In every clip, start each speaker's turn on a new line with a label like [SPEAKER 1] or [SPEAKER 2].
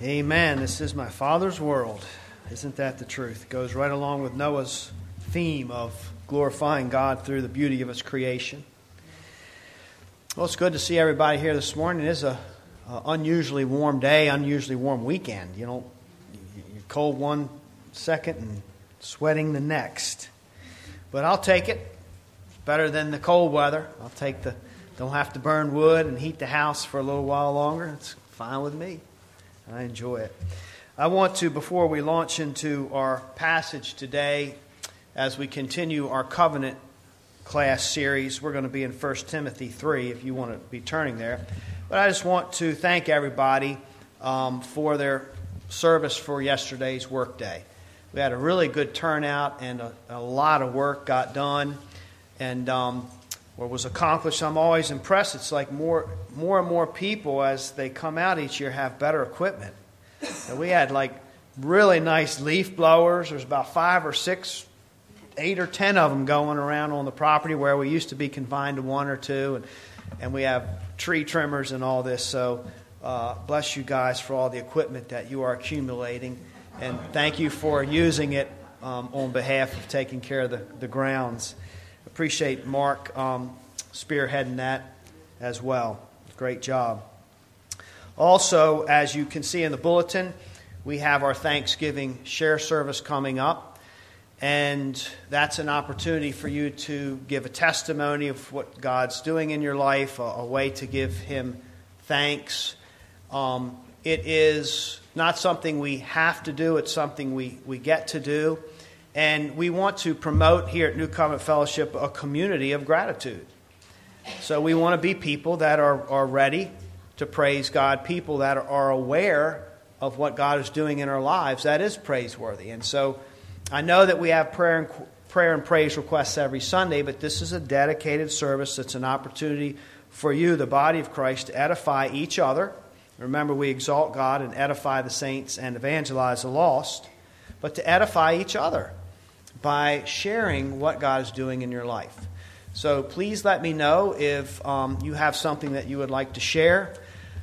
[SPEAKER 1] Amen. This is my Father's world. Isn't that the truth? It goes right along with Noah's theme of glorifying God through the beauty of His creation. Well, it's good to see everybody here this morning. It is a, a unusually warm day, unusually warm weekend. You know, you're cold one second and sweating the next. But I'll take it. Better than the cold weather. I'll take the don't have to burn wood and heat the house for a little while longer. It's fine with me. I enjoy it. I want to, before we launch into our passage today, as we continue our covenant class series, we're going to be in 1 Timothy 3 if you want to be turning there. But I just want to thank everybody um, for their service for yesterday's workday. We had a really good turnout and a, a lot of work got done. And um, what was accomplished, I'm always impressed. It's like more, more and more people as they come out each year have better equipment. And we had like really nice leaf blowers. There's about five or six, eight or ten of them going around on the property where we used to be confined to one or two. And, and we have tree trimmers and all this. So uh, bless you guys for all the equipment that you are accumulating. And thank you for using it um, on behalf of taking care of the, the grounds appreciate Mark um, spearheading that as well. Great job. Also, as you can see in the bulletin, we have our Thanksgiving share service coming up. And that's an opportunity for you to give a testimony of what God's doing in your life, a, a way to give Him thanks. Um, it is not something we have to do, it's something we, we get to do. And we want to promote here at New Covenant Fellowship a community of gratitude. So we want to be people that are, are ready to praise God, people that are aware of what God is doing in our lives. That is praiseworthy. And so I know that we have prayer and, prayer and praise requests every Sunday, but this is a dedicated service. It's an opportunity for you, the body of Christ, to edify each other. Remember, we exalt God and edify the saints and evangelize the lost, but to edify each other by sharing what God is doing in your life. So please let me know if um, you have something that you would like to share.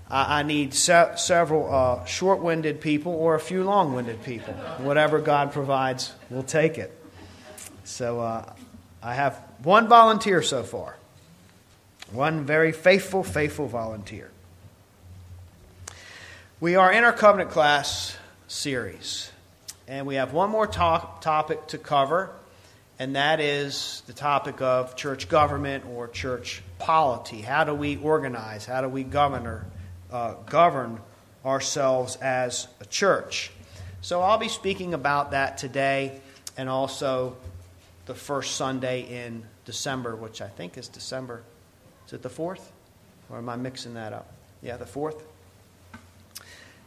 [SPEAKER 1] Uh, I need se- several uh, short winded people or a few long winded people. Whatever God provides, we'll take it. So uh, I have one volunteer so far, one very faithful, faithful volunteer. We are in our covenant class series. And we have one more topic to cover, and that is the topic of church government or church polity. How do we organize? How do we govern, uh, govern ourselves as a church? So I'll be speaking about that today and also the first Sunday in December, which I think is December. Is it the 4th? Or am I mixing that up? Yeah, the 4th.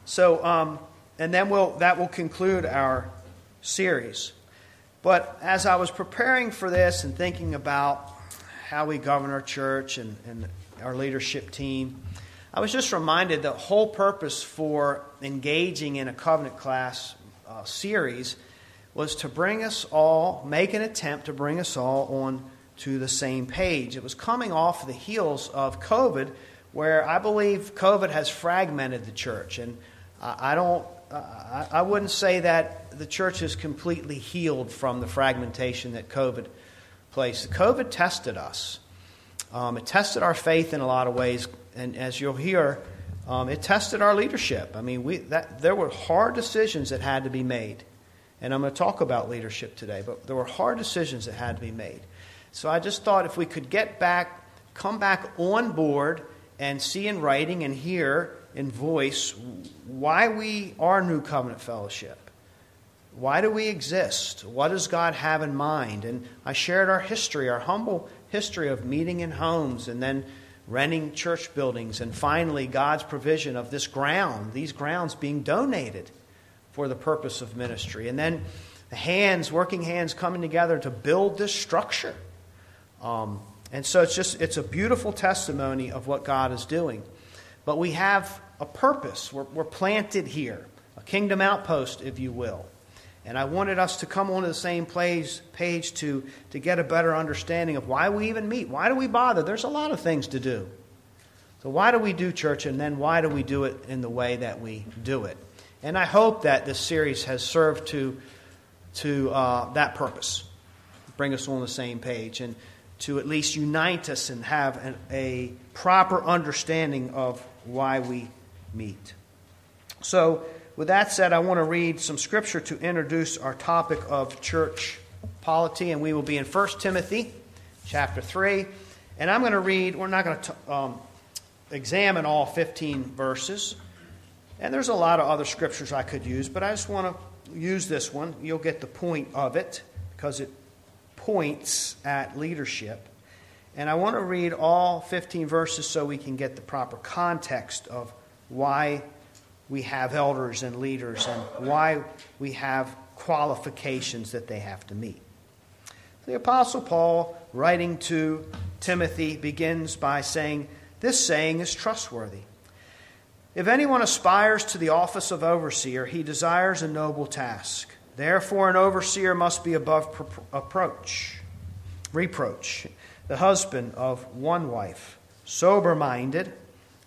[SPEAKER 1] So, um, and then we'll, that will conclude our series. But as I was preparing for this and thinking about how we govern our church and, and our leadership team, I was just reminded the whole purpose for engaging in a covenant class uh, series was to bring us all, make an attempt to bring us all on to the same page. It was coming off the heels of COVID, where I believe COVID has fragmented the church. And I don't I, wouldn't say that the church is completely healed from the fragmentation that COVID placed. COVID tested us. Um, it tested our faith in a lot of ways, and as you'll hear, um, it tested our leadership. I mean, we, that, there were hard decisions that had to be made. And I'm going to talk about leadership today, but there were hard decisions that had to be made. So I just thought if we could get back, come back on board and see in writing and hear in voice why we are New Covenant Fellowship. Why do we exist? What does God have in mind? And I shared our history, our humble history of meeting in homes and then renting church buildings, and finally God's provision of this ground, these grounds being donated for the purpose of ministry. And then the hands, working hands coming together to build this structure. Um, and so it's just, it's a beautiful testimony of what God is doing. But we have a purpose. We're, we're planted here, a kingdom outpost, if you will. And I wanted us to come onto the same page, page to, to get a better understanding of why we even meet. Why do we bother? There's a lot of things to do. So, why do we do church, and then why do we do it in the way that we do it? And I hope that this series has served to, to uh, that purpose, bring us on the same page, and to at least unite us and have an, a proper understanding of why we meet. So, with that said, I want to read some scripture to introduce our topic of church polity, and we will be in 1 Timothy chapter 3. And I'm going to read, we're not going to um, examine all 15 verses. And there's a lot of other scriptures I could use, but I just want to use this one. You'll get the point of it because it points at leadership. And I want to read all 15 verses so we can get the proper context of why we have elders and leaders and why we have qualifications that they have to meet. The Apostle Paul, writing to Timothy, begins by saying, This saying is trustworthy. If anyone aspires to the office of overseer, he desires a noble task. Therefore, an overseer must be above approach, reproach, the husband of one wife, sober minded,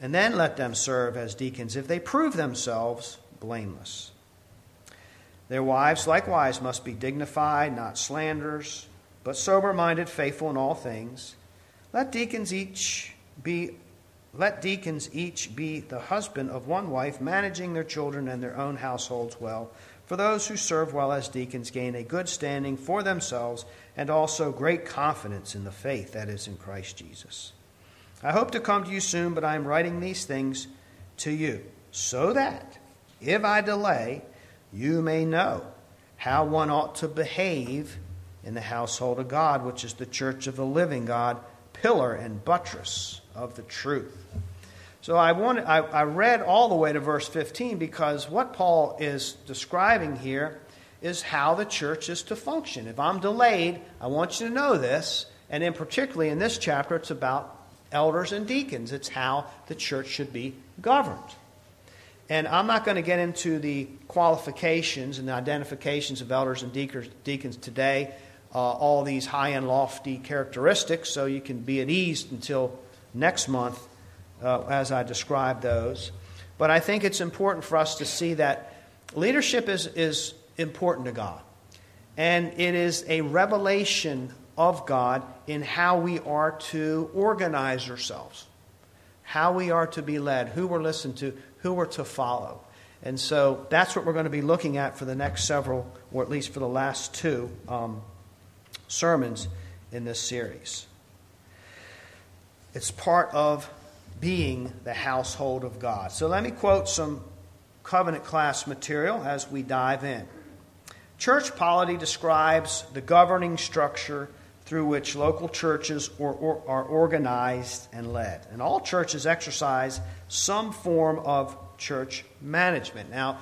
[SPEAKER 1] And then let them serve as deacons if they prove themselves blameless. Their wives, likewise, must be dignified, not slanderers, but sober minded, faithful in all things. Let deacons each be let deacons each be the husband of one wife, managing their children and their own households well. For those who serve well as deacons gain a good standing for themselves and also great confidence in the faith that is in Christ Jesus. I hope to come to you soon, but I am writing these things to you, so that, if I delay, you may know how one ought to behave in the household of God, which is the church of the living God, pillar and buttress of the truth. So I, wanted, I, I read all the way to verse 15 because what Paul is describing here is how the church is to function. If I'm delayed, I want you to know this. And in particularly in this chapter, it's about elders and deacons. It's how the church should be governed. And I'm not going to get into the qualifications and the identifications of elders and deacons today, uh, all these high and lofty characteristics, so you can be at ease until next month uh, as I describe those. But I think it's important for us to see that leadership is, is important to God. And it is a revelation of God in how we are to organize ourselves, how we are to be led, who we're listened to, who we're to follow. And so that's what we're going to be looking at for the next several, or at least for the last two um, sermons in this series. It's part of being the household of God. So let me quote some covenant class material as we dive in. Church polity describes the governing structure through which local churches are, are organized and led. And all churches exercise some form of church management. Now,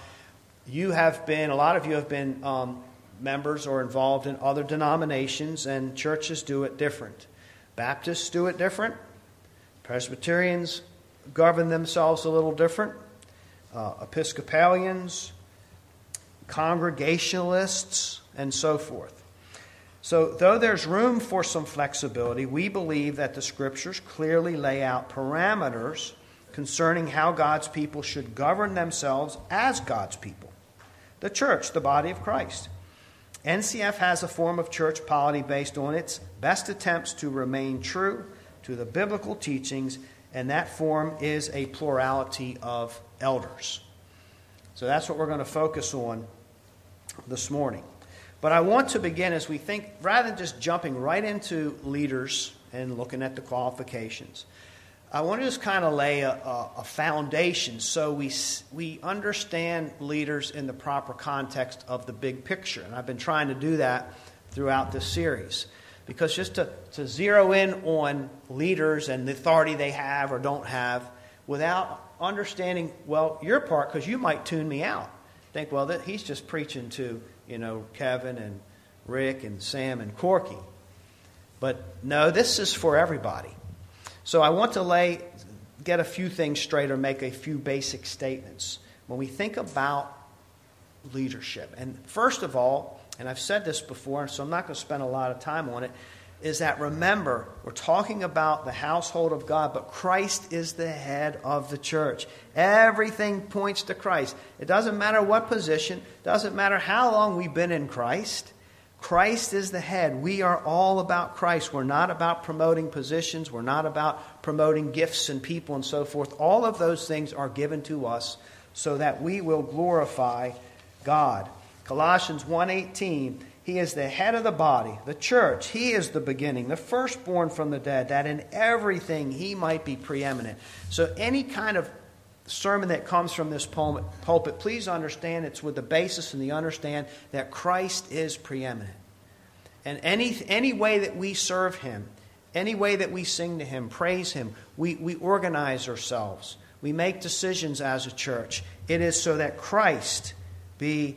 [SPEAKER 1] you have been, a lot of you have been um, members or involved in other denominations, and churches do it different. Baptists do it different. Presbyterians govern themselves a little different. Uh, Episcopalians, Congregationalists, and so forth. So, though there's room for some flexibility, we believe that the Scriptures clearly lay out parameters concerning how God's people should govern themselves as God's people. The church, the body of Christ. NCF has a form of church polity based on its best attempts to remain true to the biblical teachings, and that form is a plurality of elders. So that's what we're going to focus on this morning. But I want to begin as we think, rather than just jumping right into leaders and looking at the qualifications, I want to just kind of lay a, a, a, foundation so we, we understand leaders in the proper context of the big picture. And I've been trying to do that throughout this series. Because just to, to zero in on leaders and the authority they have or don't have without understanding, well, your part, because you might tune me out. Think, well, that he's just preaching to, you know, Kevin and Rick and Sam and Corky. But no, this is for everybody. So I want to lay, get a few things straight or make a few basic statements. When we think about leadership, and first of all, and I've said this before, so I'm not going to spend a lot of time on it, is that remember, we're talking about the household of God, but Christ is the head of the church. Everything points to Christ. It doesn't matter what position, doesn't matter how long we've been in Christ. Christ is the head. We are all about Christ. We're not about promoting positions. We're not about promoting gifts and people and so forth. All of those things are given to us so that we will glorify God. Colossians 1:18 he is the head of the body, the church. He is the beginning, the firstborn from the dead, that in everything he might be preeminent. So, any kind of sermon that comes from this pulpit, please understand it's with the basis and the understand that Christ is preeminent. And any, any way that we serve Him, any way that we sing to Him, praise Him, we, we organize ourselves, we make decisions as a church, it is so that Christ be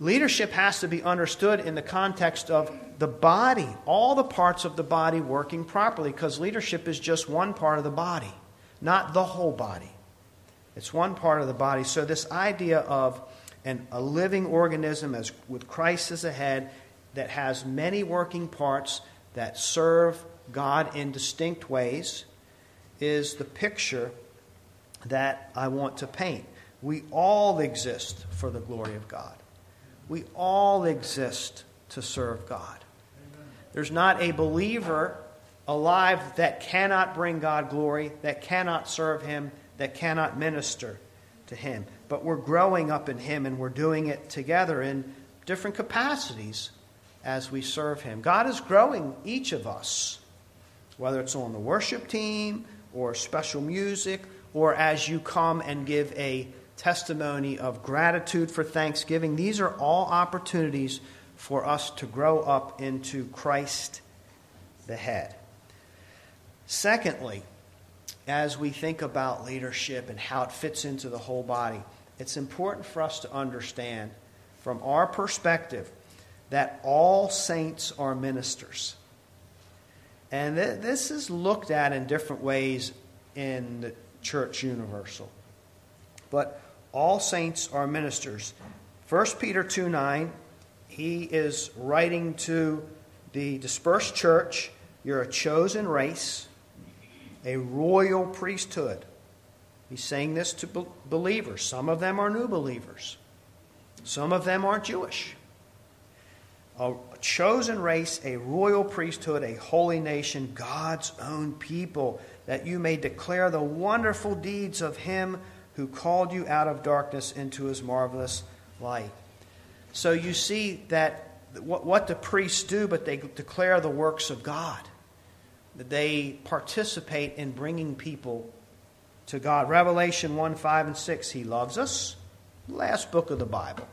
[SPEAKER 1] Leadership has to be understood in the context of the body, all the parts of the body working properly, because leadership is just one part of the body, not the whole body. It's one part of the body. So, this idea of and a living organism as with Christ as a head that has many working parts that serve God in distinct ways is the picture that I want to paint. We all exist for the glory of God. We all exist to serve God. There's not a believer alive that cannot bring God glory, that cannot serve Him, that cannot minister to Him but we're growing up in Him and we're doing it together in different capacities as we serve Him. God is growing each of us, whether it's on the worship team or special music, or as you come and give a testimony of gratitude for Thanksgiving. These are all opportunities for us to grow up into Christ the head. Secondly, as we think about leadership and how it fits into the whole body, it's important for us to understand from our perspective that all saints are ministers. And th- this is looked at in different ways in the church universal. But all saints are ministers. 1 Peter 2 9, he is writing to the dispersed church You're a chosen race, a royal priesthood He's saying this to believers. Some of them are new believers, some of them aren't Jewish. A chosen race, a royal priesthood, a holy nation, God's own people, that you may declare the wonderful deeds of Him who called you out of darkness into His marvelous light. So you see that what, what the priests do, but they declare the works of God. They participate in bringing people to God. Revelation 1 5 and 6. He loves us. Last book of the Bible.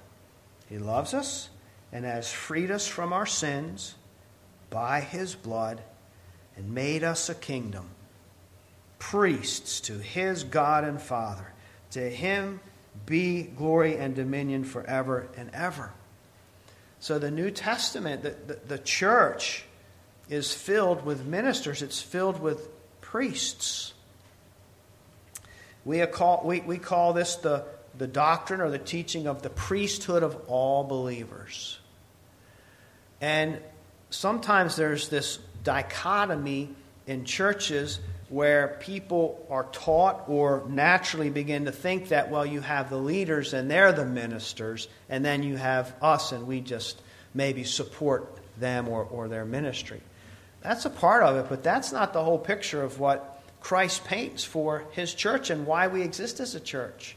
[SPEAKER 1] He loves us and has freed us from our sins by his blood and made us a kingdom, priests to his God and Father. To him be glory and dominion forever and ever. So the New Testament, the, the, the church, is filled with ministers, it's filled with priests. We call, we, we call this the, the doctrine or the teaching of the priesthood of all believers. And sometimes there's this dichotomy in churches where people are taught or naturally begin to think that, well, you have the leaders and they're the ministers, and then you have us and we just maybe support them or, or their ministry. That's a part of it, but that's not the whole picture of what Christ paints for his church and why we exist as a church.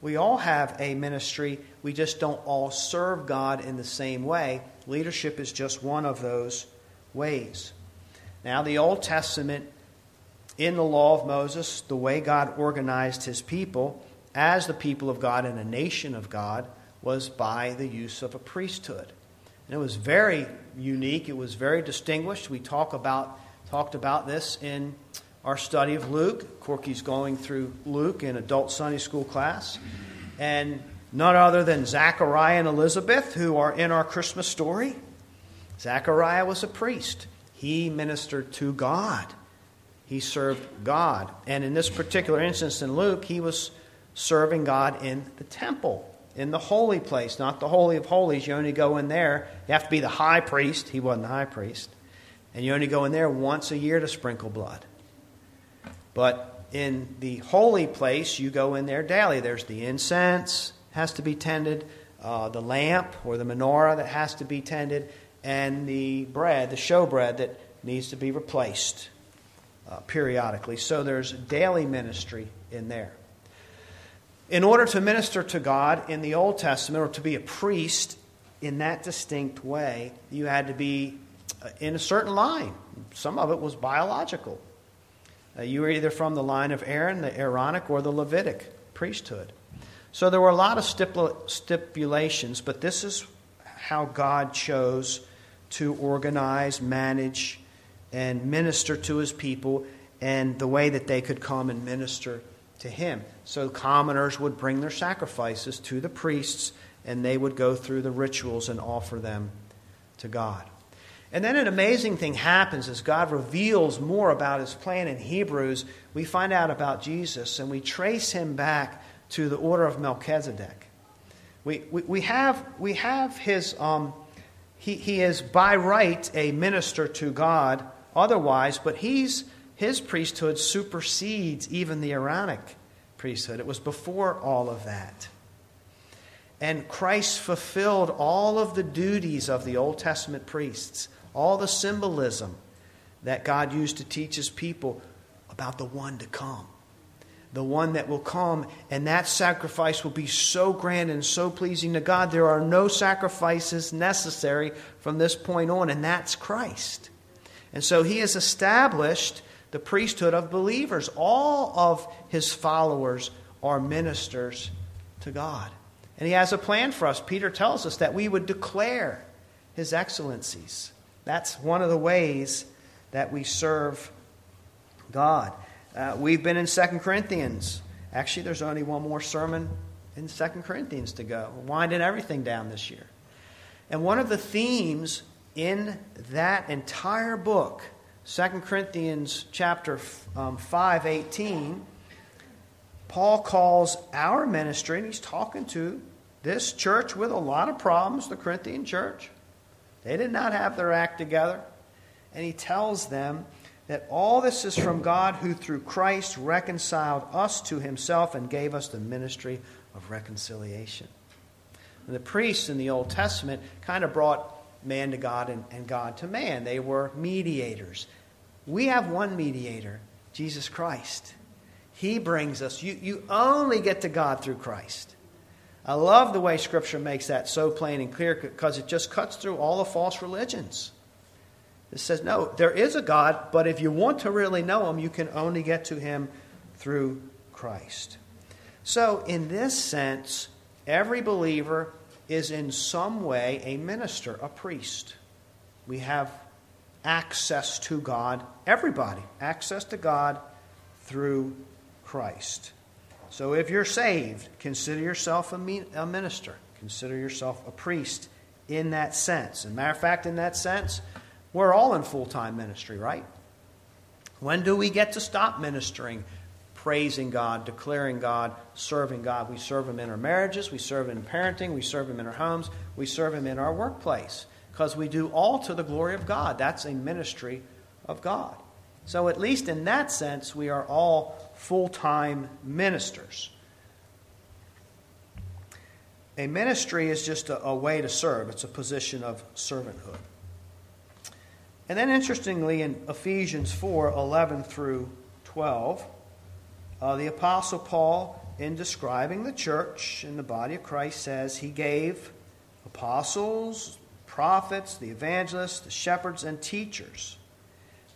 [SPEAKER 1] We all have a ministry, we just don't all serve God in the same way. Leadership is just one of those ways. Now, the Old Testament in the law of Moses, the way God organized his people as the people of God and a nation of God was by the use of a priesthood. And it was very unique, it was very distinguished. We talk about, talked about this in our study of Luke. Corky's going through Luke in adult Sunday school class. And none other than Zachariah and Elizabeth, who are in our Christmas story. Zachariah was a priest, he ministered to God. He served God. And in this particular instance in Luke, he was serving God in the temple, in the holy place, not the Holy of Holies. You only go in there. You have to be the high priest. He wasn't the high priest. And you only go in there once a year to sprinkle blood. But in the holy place, you go in there daily. There's the incense has to be tended, uh, the lamp or the menorah that has to be tended, and the bread, the showbread that needs to be replaced uh, periodically. So there's daily ministry in there. In order to minister to God in the Old Testament, or to be a priest in that distinct way, you had to be uh, in a certain line. Some of it was biological. Uh, you were either from the line of Aaron, the Aaronic, or the Levitic priesthood. So there were a lot of stipulations, but this is how God chose to organize, manage, and minister to his people and the way that they could come and minister to him. So commoners would bring their sacrifices to the priests and they would go through the rituals and offer them to God. And then an amazing thing happens as God reveals more about his plan in Hebrews. We find out about Jesus and we trace him back to the order of Melchizedek. We, we, we, have, we have his, um, he, he is by right a minister to God otherwise, but he's, his priesthood supersedes even the Aaronic priesthood. It was before all of that. And Christ fulfilled all of the duties of the Old Testament priests, all the symbolism that God used to teach his people about the one to come. The one that will come, and that sacrifice will be so grand and so pleasing to God. There are no sacrifices necessary from this point on, and that's Christ. And so he has established the priesthood of believers. All of his followers are ministers to God. And he has a plan for us. Peter tells us that we would declare his excellencies. That's one of the ways that we serve God. Uh, we've been in 2 Corinthians. Actually, there's only one more sermon in 2 Corinthians to go. We're winding everything down this year. And one of the themes in that entire book, 2 Corinthians chapter um, 5, 18, Paul calls our ministry, and he's talking to this church with a lot of problems, the Corinthian church. They did not have their act together. And he tells them that all this is from God who through Christ reconciled us to himself and gave us the ministry of reconciliation. And the priests in the Old Testament kind of brought man to God and, and God to man. They were mediators. We have one mediator, Jesus Christ. He brings us. You, you only get to God through Christ. I love the way Scripture makes that so plain and clear because it just cuts through all the false religions. It says, no, there is a God, but if you want to really know Him, you can only get to Him through Christ. So, in this sense, every believer is in some way a minister, a priest. We have access to God, everybody, access to God through Christ. So if you're saved, consider yourself a, minister, consider yourself a priest in that sense. And matter of fact, in that sense, we're all in full time ministry, right? When do we get to stop ministering? Praising God, declaring God, serving God. We serve Him in our marriages, we serve Him in parenting, we serve Him in our homes, we serve Him in our workplace because we do all to the glory of God. That's a ministry of God. So, at least in that sense, we are all full time ministers. A ministry is just a, a, way to serve, it's a position of servanthood. And then, interestingly, in Ephesians 4 11 through 12, uh, the Apostle Paul, in describing the church in the body of Christ, says he gave apostles, prophets, the evangelists, the shepherds, and teachers.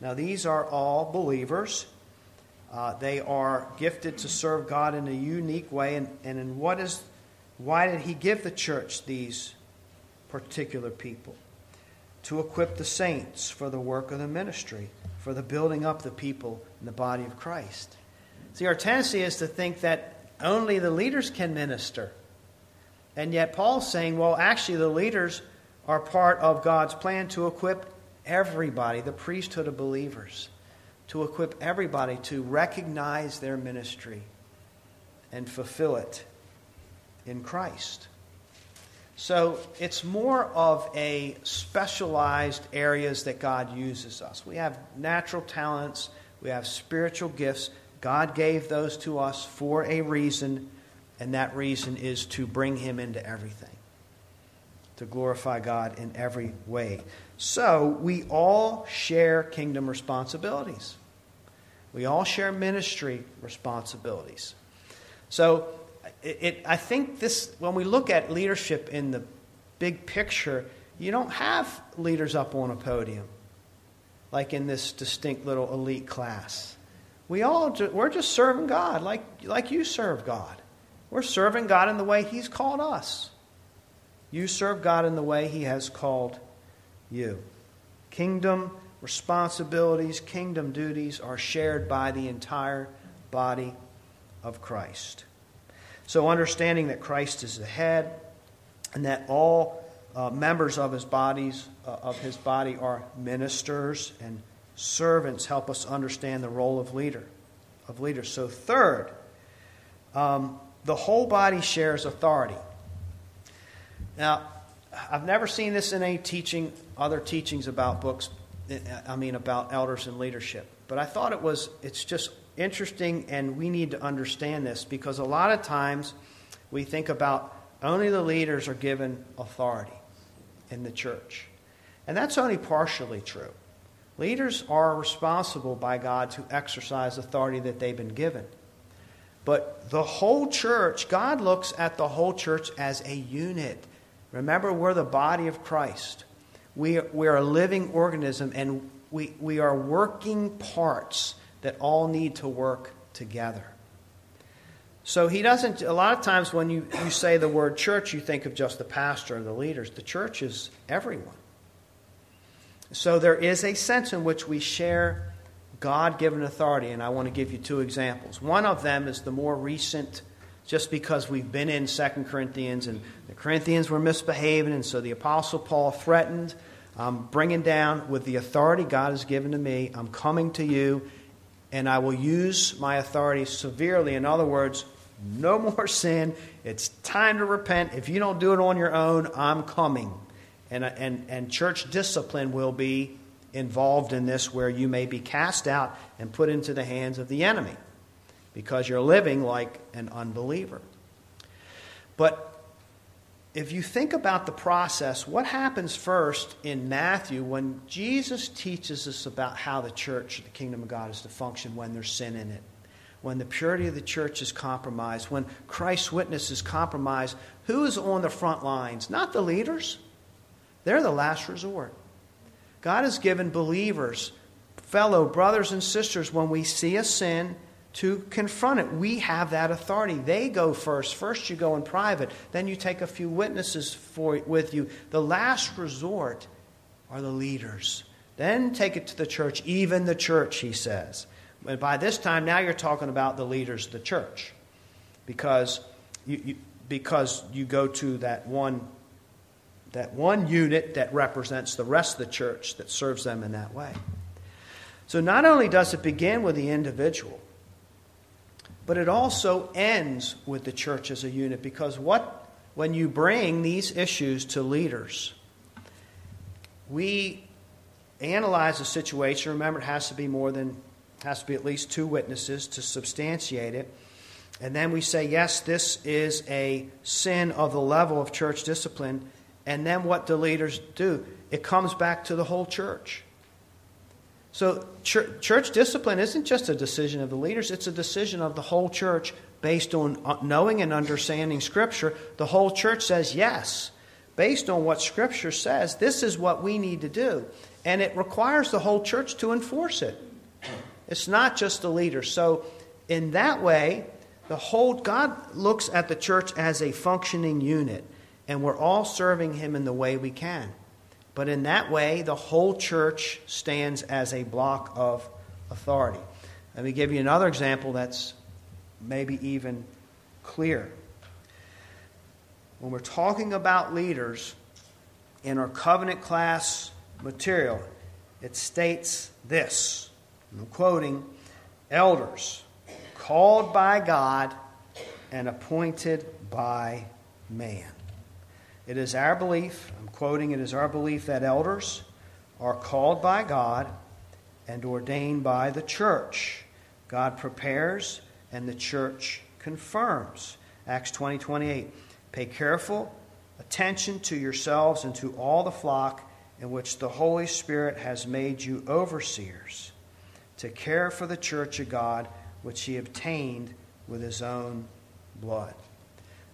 [SPEAKER 1] Now, these are all believers. Uh, they are gifted to serve God in a unique way. And, and in what is, why did he give the church these particular people? To equip the saints for the work of the ministry, for the building up the people in the body of Christ. See, our tendency is to think that only the leaders can minister. And yet, Paul's saying, well, actually, the leaders are part of God's plan to equip everybody, the priesthood of believers, to equip everybody to recognize their ministry and fulfill it in Christ. So it's more of a specialized areas that God uses us. We have natural talents, we have spiritual gifts. God gave those to us for a reason, and that reason is to bring Him into everything, to glorify God in every way. So we all share kingdom responsibilities. We all share ministry responsibilities. So it, it, I think this, when we look at leadership in the big picture, you don't have leaders up on a podium like in this distinct little elite class. We all we're just serving God like like you serve God. We're serving God in the way He's called us. You serve God in the way He has called you. Kingdom responsibilities, kingdom duties are shared by the entire body of Christ. So, understanding that Christ is the head and that all uh, members of his bodies uh, of his body are ministers and servants help us understand the role of leader of leaders. So, third, um, the whole body shares authority. Now, I've never seen this in any teaching, other teachings about books, I mean, about elders and leadership. But I thought it was, it's just interesting, and we need to understand this because a lot of times we think about only the leaders are given authority in the church. And that's only partially true. Leaders are responsible by God to exercise authority that they've been given. But the whole church, God looks at the whole church as a unit. Remember, we're the body of Christ. We, we are a living organism and we, we are working parts that all need to work together. So he doesn't, a lot of times when you, you say the word church, you think of just the pastor and the leaders. The church is everyone. So there is a sense in which we share God given authority, and I want to give you two examples. One of them is the more recent just because we've been in Second Corinthians and the Corinthians were misbehaving, and so the Apostle Paul threatened, I'm bringing down with the authority God has given to me, I'm coming to you, and I will use my authority severely. In other words, no more sin. It's time to repent. If you don't do it on your own, I'm coming. And, uh, and, and church discipline will be involved in this where you may be cast out and put into the hands of the enemy because you're living like an unbeliever. But if you think about the process, what happens first in Matthew when Jesus teaches us about how the church, the kingdom of God, is to function when there's sin in it? When the purity of the church is compromised, when Christ's witness is compromised, who is on the front lines? Not the leaders. They're the last resort. God has given believers, fellow brothers and sisters, when we see a sin, to confront it. We have that authority. They go first. First, you go in private. Then you take a few witnesses for, with you. The last resort are the leaders. Then take it to the church, even the church, he says. But by this time, now you're talking about the leaders of the church. Because you, you, because you go to that one, that one unit that represents the rest of the church that serves them in that way. So not only does it begin with the individual, but it also ends with the church as a unit because what when you bring these issues to leaders, we analyze the situation, remember it has to be more than, has to be at least two witnesses to substantiate it. And then we say, yes, this is a sin of the level of church discipline. And then what do leaders do? It comes back to the whole church. So, church, discipline isn't just a decision of the leaders, it's a decision of the whole church based on uh, knowing and understanding Scripture. The whole church says, yes, based on what Scripture says, this is what we need to do. And it requires the whole church to enforce it. It's not just the leaders. So, in that way, the whole God looks at the church as a functioning unit, and we're all serving Him in the way we can. But in that way, the whole church stands as a block of authority. Let me give you another example that's maybe even clear. When we're talking about leaders in our covenant class material, it states this I'm quoting elders called by God and appointed by man. It is our belief, I'm quoting, it is our belief that elders are called by God and ordained by the church. God prepares and the church confirms. Acts 20 28. Pay careful attention to yourselves and to all the flock in which the Holy Spirit has made you overseers to care for the church of God, which he obtained with his own blood.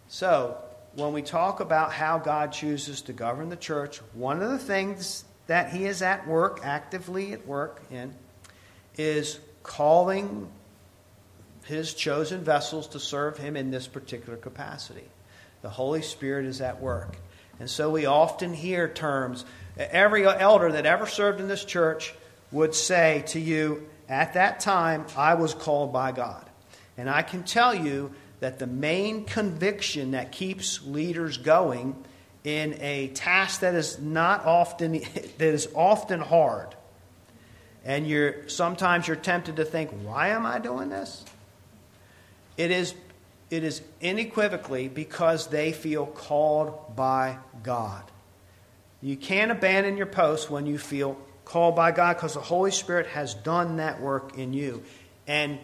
[SPEAKER 1] So, when we talk about how God chooses to govern the church, one of the things that He is at work, actively at work in, is calling His chosen vessels to serve Him in this particular capacity. The Holy Spirit is at work. And so we often hear terms. Every elder that ever served in this church would say to you, At that time, I was called by God. And I can tell you that the main conviction that keeps leaders going in a task that is not often that is often hard. And you're sometimes you're tempted to think why am i doing this? It is it is unequivocally because they feel called by god. You can't abandon your post when you feel called by god because the holy spirit has done that work in you. And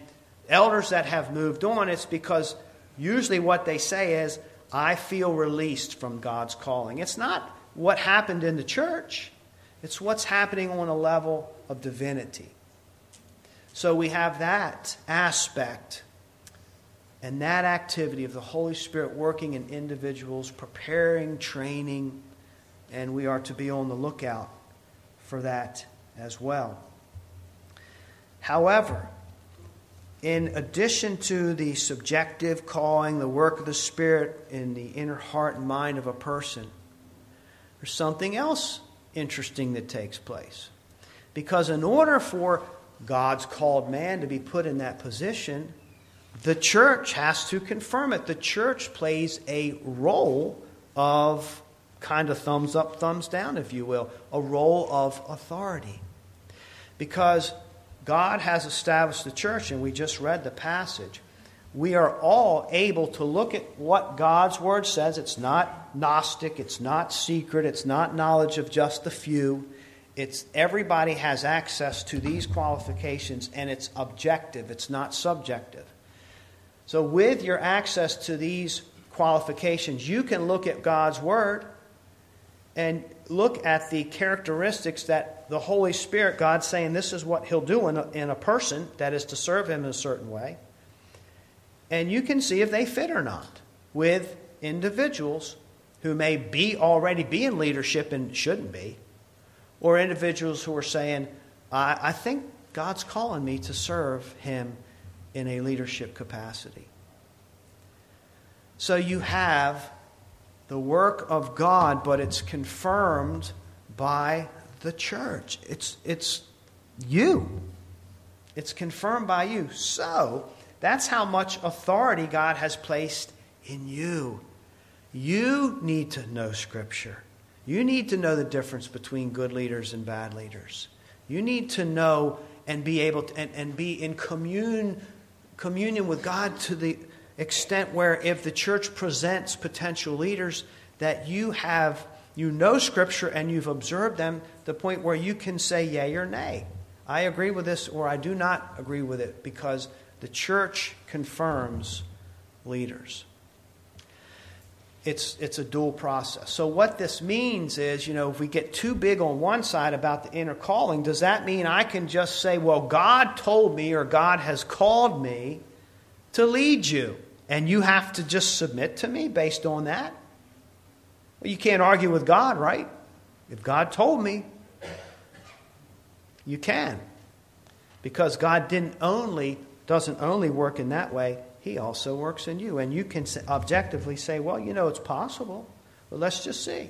[SPEAKER 1] elders that have moved on it's because usually what they say is, I feel released from God's calling. It's not what happened in the church, it's what's happening on a level of divinity. So we have that aspect and that activity of the Holy Spirit working in individuals, preparing, training, and we are to be on the lookout for that as well. However, in addition to the subjective calling, the work of the Spirit in the inner heart and mind of a person, there's something else interesting that takes place. Because in order for God's called man to be put in that position, the church has to confirm it. The church plays a role of kind of thumbs up, thumbs down, if you will, a role of authority. Because God has established the church, and we just read the passage. We are all able to look at what God's word says. It's not Gnostic, it's not secret, it's not knowledge of just the few. It's everybody has access to these qualifications, and it's objective, it's not subjective. So, with your access to these qualifications, you can look at God's word and look at the characteristics that the Holy Spirit, God's saying this is what He'll do in a, in a person, that is to serve Him in a certain way. And you can see if they fit or not with individuals who may be already be in leadership and shouldn't be, or individuals who are saying, I, I think God's calling me to serve Him in a leadership capacity. So you have the work of God, but it's confirmed by the church. It's, it's you. It's confirmed by you. So, that's how much authority God has placed in you. You need to know Scripture. You need to know the difference between good leaders and bad leaders. You need to know and be able to and, and be in commune, communion with God to the extent where if the church presents potential leaders, that you have you know Scripture and you've observed them the point where you can say yea or nay. I agree with this or I do not agree with it because the church confirms leaders. It's, it's a dual process. So, what this means is, you know, if we get too big on one side about the inner calling, does that mean I can just say, well, God told me or God has called me to lead you, and you have to just submit to me based on that? Well, you can't argue with God, right? If God told me, you can. Because God didn't only doesn't only work in that way, he also works in you. And you can objectively say, well, you know, it's possible. But let's just see.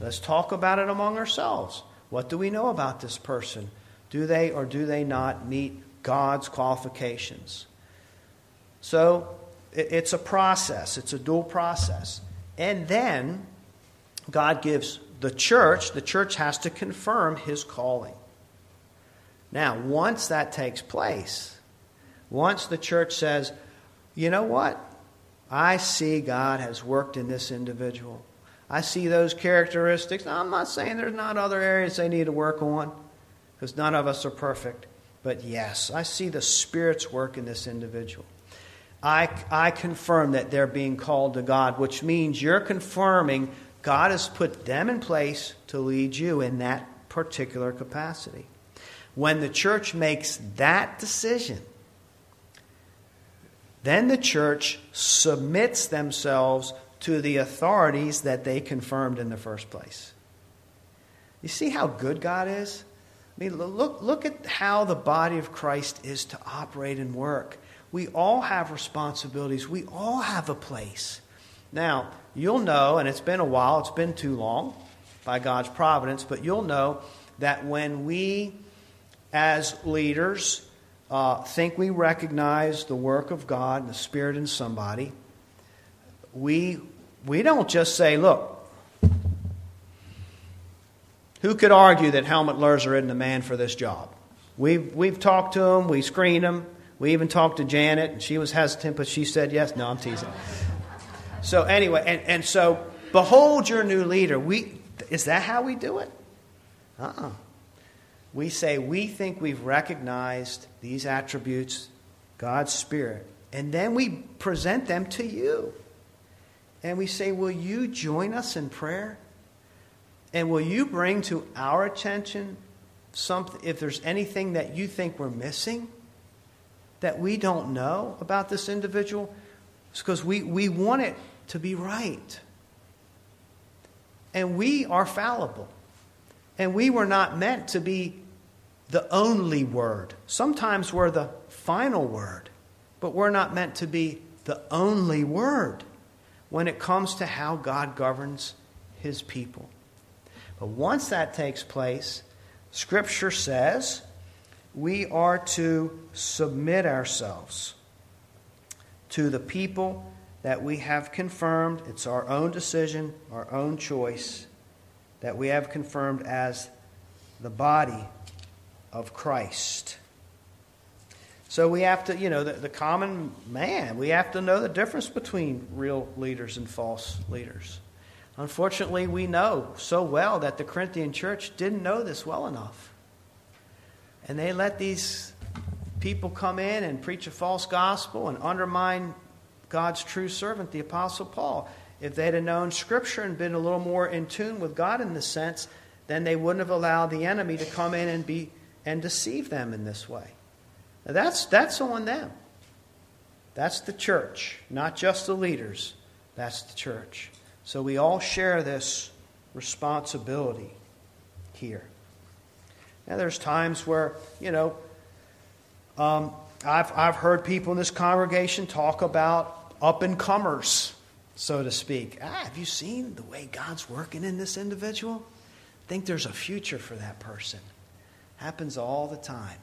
[SPEAKER 1] Let's talk about it among ourselves. What do we know about this person? Do they or do they not meet God's qualifications? So it's a process, it's a dual process. And then God gives the church, the church has to confirm his calling. Now, once that takes place, once the church says, you know what? I see God has worked in this individual. I see those characteristics. Now, I'm not saying there's not other areas they need to work on, because none of us are perfect. But yes, I see the Spirit's work in this individual. I, I confirm that they're being called to God, which means you're confirming God has put them in place to lead you in that particular capacity. When the church makes that decision, then the church submits themselves to the authorities that they confirmed in the first place. You see how good God is? I mean, look, look at how the body of Christ is to operate and work. We all have responsibilities, we all have a place. Now, you'll know, and it's been a while, it's been too long by God's providence, but you'll know that when we, as leaders, uh, think we recognize the work of God and the Spirit in somebody, we, we don't just say, look, who could argue that Helmut Lerzer isn't the man for this job? We've, we've talked to him, we screened him, we even talked to Janet, and she was hesitant, but she said yes. No, I'm teasing. So, anyway, and, and so, behold your new leader. We, is that how we do it? Uh uh-uh. uh we say we think we've recognized these attributes, God's Spirit, and then we present them to you. And we say, Will you join us in prayer? And will you bring to our attention something, if there's anything that you think we're missing that we don't know about this individual? because we, we want it to be right. And we are fallible. And we were not meant to be the only word. Sometimes we're the final word, but we're not meant to be the only word when it comes to how God governs his people. But once that takes place, Scripture says we are to submit ourselves to the people that we have confirmed. It's our own decision, our own choice, that we have confirmed as the body of Christ. So we have to, you know, the, the, common man, we have to know the difference between real leaders and false leaders. Unfortunately, we know so well that the Corinthian church didn't know this well enough. And they let these people come in and preach a false gospel and undermine God's true servant, the Apostle Paul. If they'd have known Scripture and been a little more in tune with God in this sense, then they wouldn't have allowed the enemy to come in and be and deceive them in this way. Now that's, that's on them. That's the church, not just the leaders. That's the church. So we all share this responsibility here. Now, there's times where, you know, um, I've, I've heard people in this congregation talk about up and comers, so to speak. Ah, have you seen the way God's working in this individual? Think there's a future for that person. Happens all the time.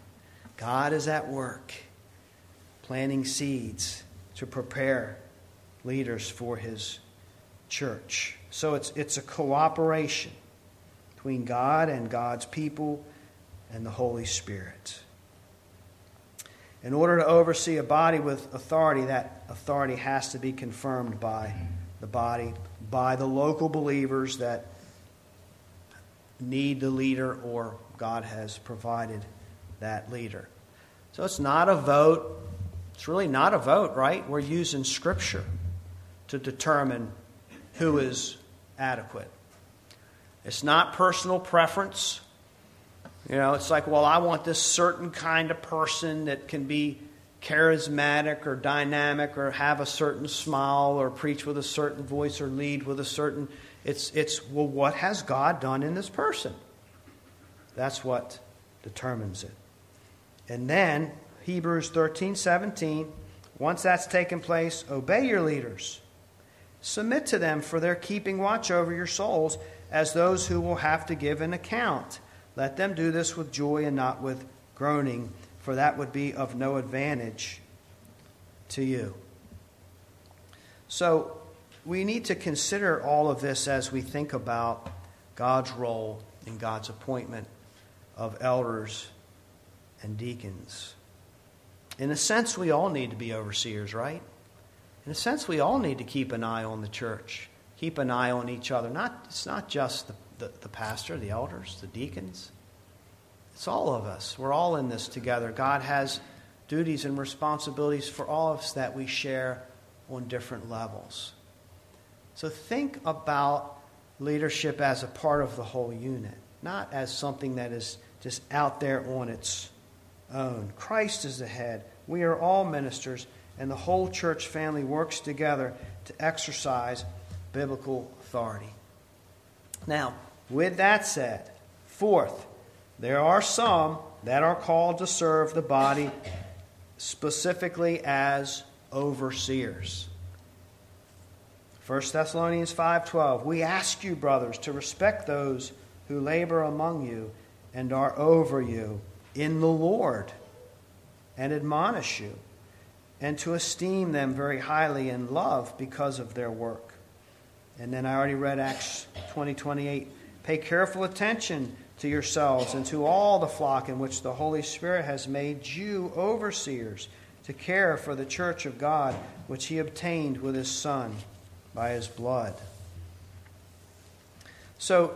[SPEAKER 1] God is at work planting seeds to prepare leaders for his church. So it's, it's a cooperation between God and God's people and the Holy Spirit. In order to oversee a body with authority, that authority has to be confirmed by the body, by the local believers that need the leader or God has provided that leader. So it's not a vote. It's really not a vote, right? We're using Scripture to determine who is adequate. It's not personal preference. You know, it's like, well, I want this certain kind of person that can be charismatic or dynamic or have a certain smile or preach with a certain voice or lead with a certain it's it's well what has God done in this person? That's what determines it. And then Hebrews 13, 17, once that's taken place, obey your leaders. Submit to them for their keeping watch over your souls as those who will have to give an account. Let them do this with joy and not with groaning, for that would be of no advantage to you. So, we need to consider all of this as we think about God's role in God's appointment of elders and deacons. In a sense, we all need to be overseers, right? In a sense, we all need to keep an eye on the church, keep an eye on each other. Not, it's not just the, the, the pastor, the elders, the deacons. It's all of us. We're all in this together. God has duties and responsibilities for all of us that we share on different levels. So think about leadership as a part of the whole unit, not as something that is just out there on its own. Christ is the head. We are all ministers, and the whole church family works together to exercise biblical authority. Now, with that said, fourth, there are some that are called to serve the body specifically as overseers. 1 Thessalonians 5:12 We ask you brothers to respect those who labor among you and are over you in the Lord and admonish you, and to esteem them very highly in love because of their work. And then I already read Acts 20 28. Pay careful attention to yourselves and to all the flock in which the Holy Spirit has made you overseers to care for the church of God, which he obtained with his Son by his blood. So,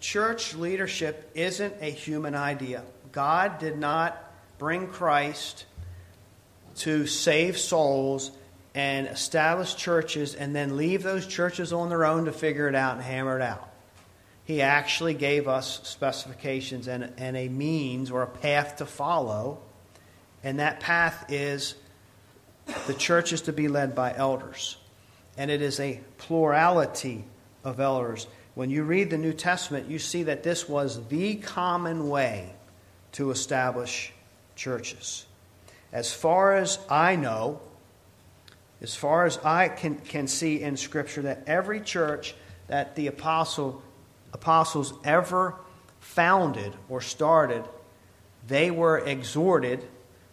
[SPEAKER 1] church leadership isn't a human idea. God did not bring Christ to save souls and establish churches and then leave those churches on their own to figure it out and hammer it out. He actually gave us specifications and, and a means or a path to follow. And that path is the church is to be led by elders. And it is a plurality of elders. When you read the New Testament, you see that this was the common way to establish churches. As far as I know, as far as I can, can see in Scripture, that every church that the apostle, apostles ever founded or started, they were exhorted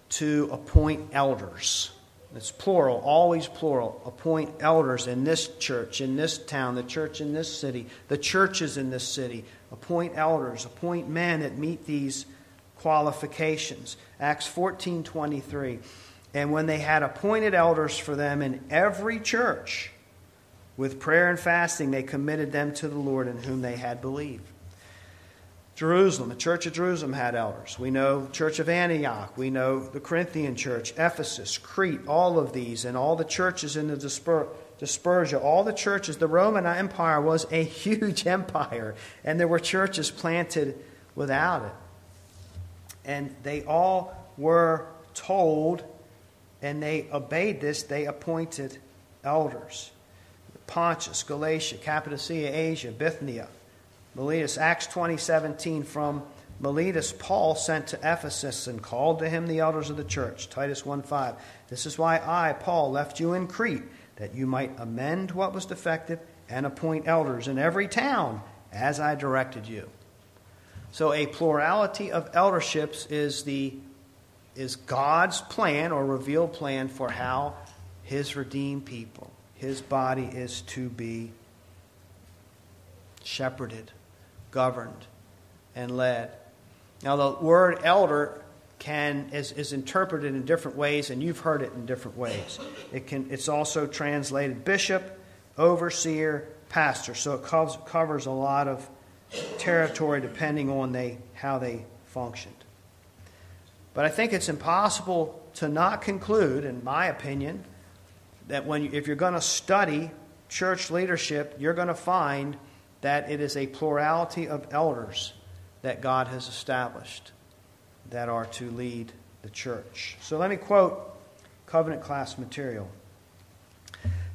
[SPEAKER 1] to appoint elders. It's plural, always plural. Appoint elders in this church, in this town, the church in this city, the churches in this city. Appoint elders, appoint men that meet these qualifications. Acts 14:23. And when they had appointed elders for them in every church, with prayer and fasting they committed them to the Lord in whom they had believed. Jerusalem, the church of Jerusalem had elders. We know church of Antioch, we know the Corinthian church, Ephesus, Crete, all of these and all the churches in the disper- dispersion, all the churches, the Roman Empire was a huge empire and there were churches planted without it and they all were told, and they obeyed this, they appointed elders. Pontus, Galatia, Cappadocia, Asia, Bithynia, Miletus, Acts 20, 17, from Miletus, Paul sent to Ephesus and called to him the elders of the church. Titus 1 5. This is why I, Paul, left you in Crete, that you might amend what was defective and appoint elders in every town as I directed you. So a plurality of elderships is the is God's plan or revealed plan for how his redeemed people, his body is to be shepherded, governed, and led. Now the word elder can is, is interpreted in different ways, and you've heard it in different ways. It can it's also translated bishop, overseer, pastor. So it covers, covers a lot of territory depending on they, how they functioned. But I think it's impossible to not conclude, in my opinion, that when if you're going to study church leadership, you're going to find that it is a plurality of elders that God has established that are to lead the church. So let me quote covenant class material.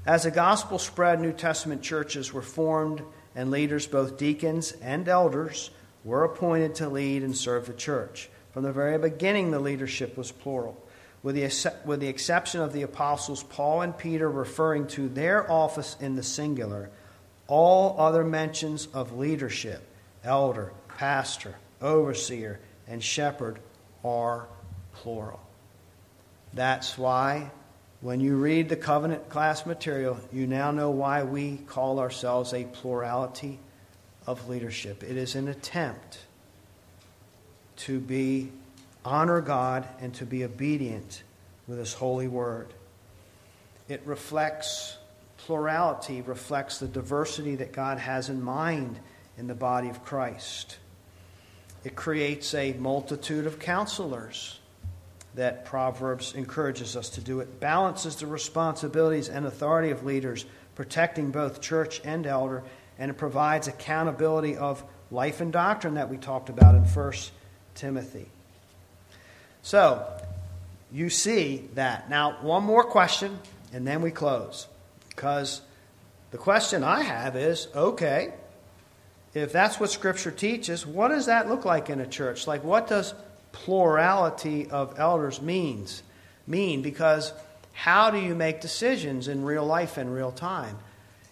[SPEAKER 1] As the gospel spread, New Testament churches were formed, and leaders, both deacons and elders, were appointed to lead and serve the church. From the very beginning, the leadership was plural, with the, with the exception of the apostles Paul and Peter referring to their office in the singular. All other mentions of leadership, elder, pastor, overseer, and shepherd, are plural. That's why when you read the covenant class material, you now know why we call ourselves a plurality of leadership. It is an attempt to be honor God and to be obedient with his holy word. It reflects plurality, reflects the diversity that God has in mind in the body of Christ. It creates a multitude of counselors that Proverbs encourages us to do. It balances the responsibilities and authority of leaders, protecting both church and elder, and it provides accountability of life and doctrine that we talked about in 1 Timothy. So, you see that. Now, one more question, and then we close. Because the question I have is okay, if that's what Scripture teaches, what does that look like in a church? Like, what does plurality of elders means mean? Because how do you make decisions in real life in real time?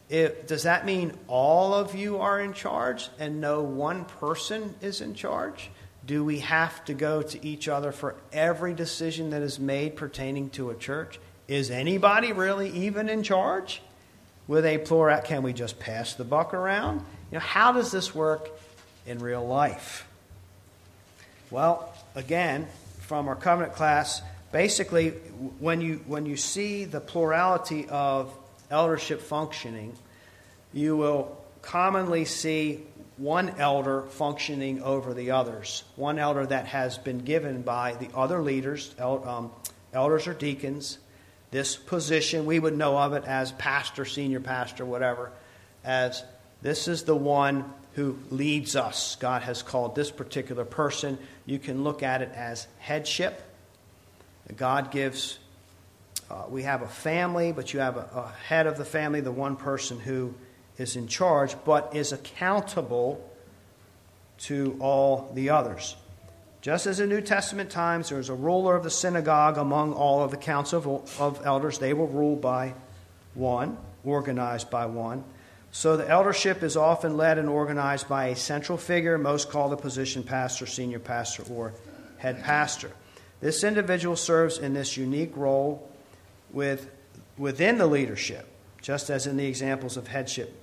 [SPEAKER 1] It, does that mean all of you are in charge and no one person is in charge? Do we have to go to each other for every decision that is made pertaining to a church? Is anybody really even in charge? With a plural, can we just pass the buck around? You know, how does this work in real life? Well, again, from our covenant class, basically, when you, when you see the plurality of eldership functioning, you will commonly see one elder functioning over the others, one elder that has been given by the other leaders, um, elders or deacons. This position, we would know of it as pastor, senior pastor, whatever, as this is the one who leads us. God has called this particular person. You can look at it as headship. God gives, uh, we have a family, but you have a, a head of the family, the one person who is in charge, but is accountable to all the others. Just as in New Testament times, there's a ruler of the synagogue among all of the council of, elders. They will rule by one, organized by one. So the eldership is often led and organized by a central figure, most call the position pastor, senior pastor, or head pastor. This individual serves in this unique role with, within the leadership, just as in the examples of headship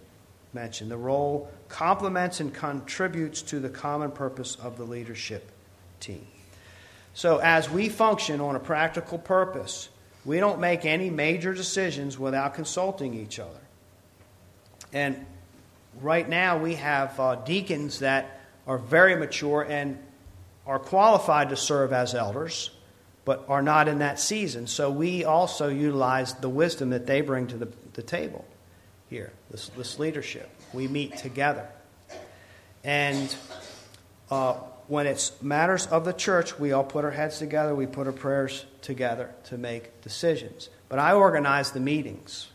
[SPEAKER 1] mentioned. The role complements and contributes to the common purpose of the leadership team. So, as we function on a practical purpose, we don't make any major decisions without consulting each other. And right now, we have uh, deacons that are very mature and are qualified to serve as elders, but are not in that season. So we also utilize the wisdom that they bring to the, the table here, this, this leadership. We meet together. And uh, when it's matters of the church, we all put our heads together, we put our prayers together to make decisions. But I organize the meetings.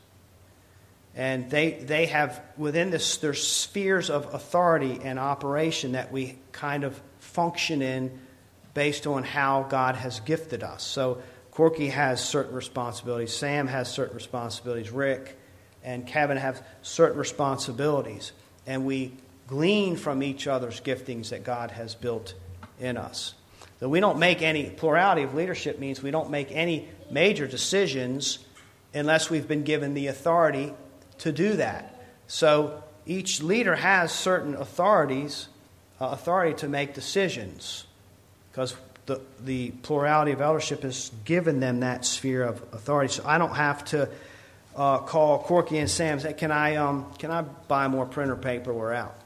[SPEAKER 1] And they, they have, within this, there's spheres of authority and operation that we kind of function in based on how God has gifted us. So Corky has certain responsibilities, Sam has certain responsibilities, Rick and Kevin have certain responsibilities. And we glean from each other's giftings that God has built in us. That we don't make any plurality of leadership means we don't make any major decisions unless we've been given the authority to do that. So each leader has certain authorities, uh, authority to make decisions, because the, the plurality of eldership has given them that sphere of authority. So I don't have to uh, call Corky and Sam. Say, can I um, can I buy more printer paper? We're out.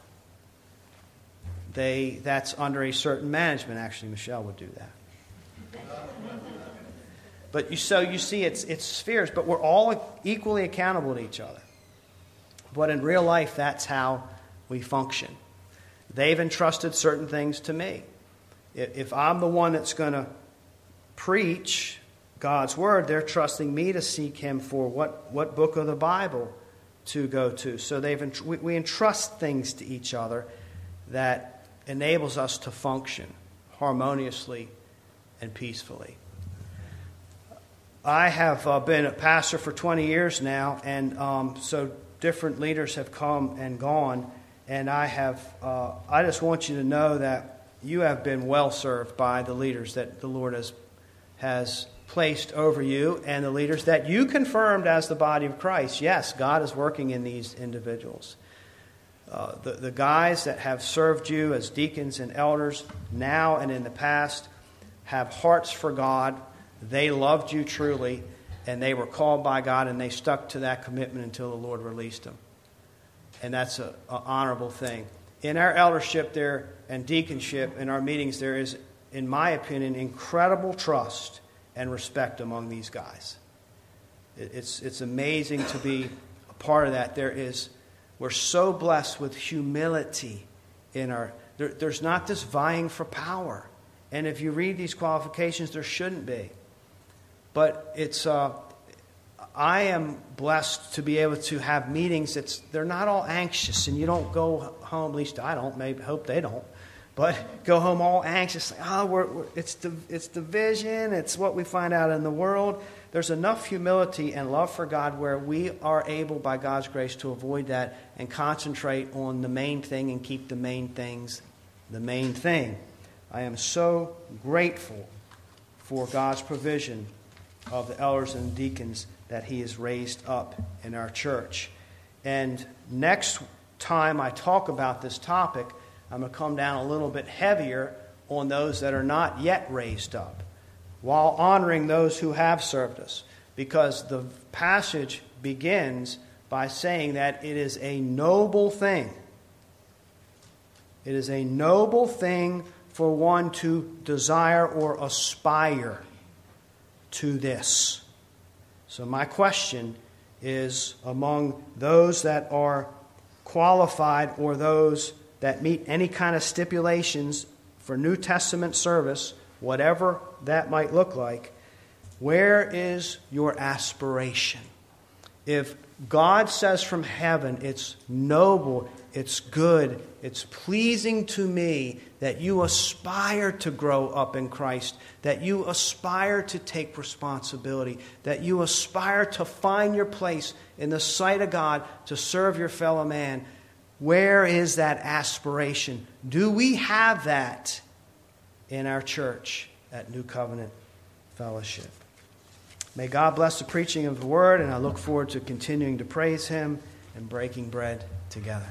[SPEAKER 1] they, that's under a certain management. Actually, Michelle would do that. But you, so you see, it's, it's spheres, but we're all equally accountable to each other. But in real life, that's how we function. They've entrusted certain things to me. If I'm the one that's going to preach God's word, they're trusting me to seek Him for what, what book of the Bible to go to. So they've, we, entrust things to each other that enables us to function harmoniously and peacefully. I have uh, been a pastor for 20 years now, and um, so different leaders have come and gone. And I have, uh, I just want you to know that you have been well served by the leaders that the Lord has, has placed over you and the leaders that you confirmed as the body of Christ. Yes, God is working in these individuals. Uh, the, the guys that have served you as deacons and elders now and in the past have hearts for God they loved you truly, and they were called by God, and they stuck to that commitment until the Lord released them. And that's an honorable thing. In our eldership there and deaconship, in our meetings, there is, in my opinion, incredible trust and respect among these guys. It's, it's amazing to be a part of that. There is, we're so blessed with humility in our, there, there's not this vying for power. And if you read these qualifications, there shouldn't be. But it's, uh, I am blessed to be able to have meetings that's, they're not all anxious, and you don't go home, at least I don't, maybe, hope they don't, but go home all anxious. Like, oh, we're, we're, it's, the, it's division, it's what we find out in the world. There's enough humility and love for God where we are able, by God's grace, to avoid that and concentrate on the main thing and keep the main things the main thing. I am so grateful for God's provision of the elders and deacons that he has raised up in our church. And next time I talk about this topic, I'm going to come down a little bit heavier on those that are not yet raised up, while honoring those who have served us. Because the passage begins by saying that it is a noble thing. It is a noble thing for one to desire or aspire to this. So, my question is among those that are qualified or those that meet any kind of stipulations for New Testament service, whatever that might look like, where is your aspiration? If God says from heaven, it's noble, it's good, it's pleasing to me that you aspire to grow up in Christ, that you aspire to take responsibility, that you aspire to find your place in the sight of God to serve your fellow man. Where is that aspiration? Do we have that in our church at New Covenant Fellowship? May God bless the preaching of the word, and I look forward to continuing to praise Him and breaking bread together.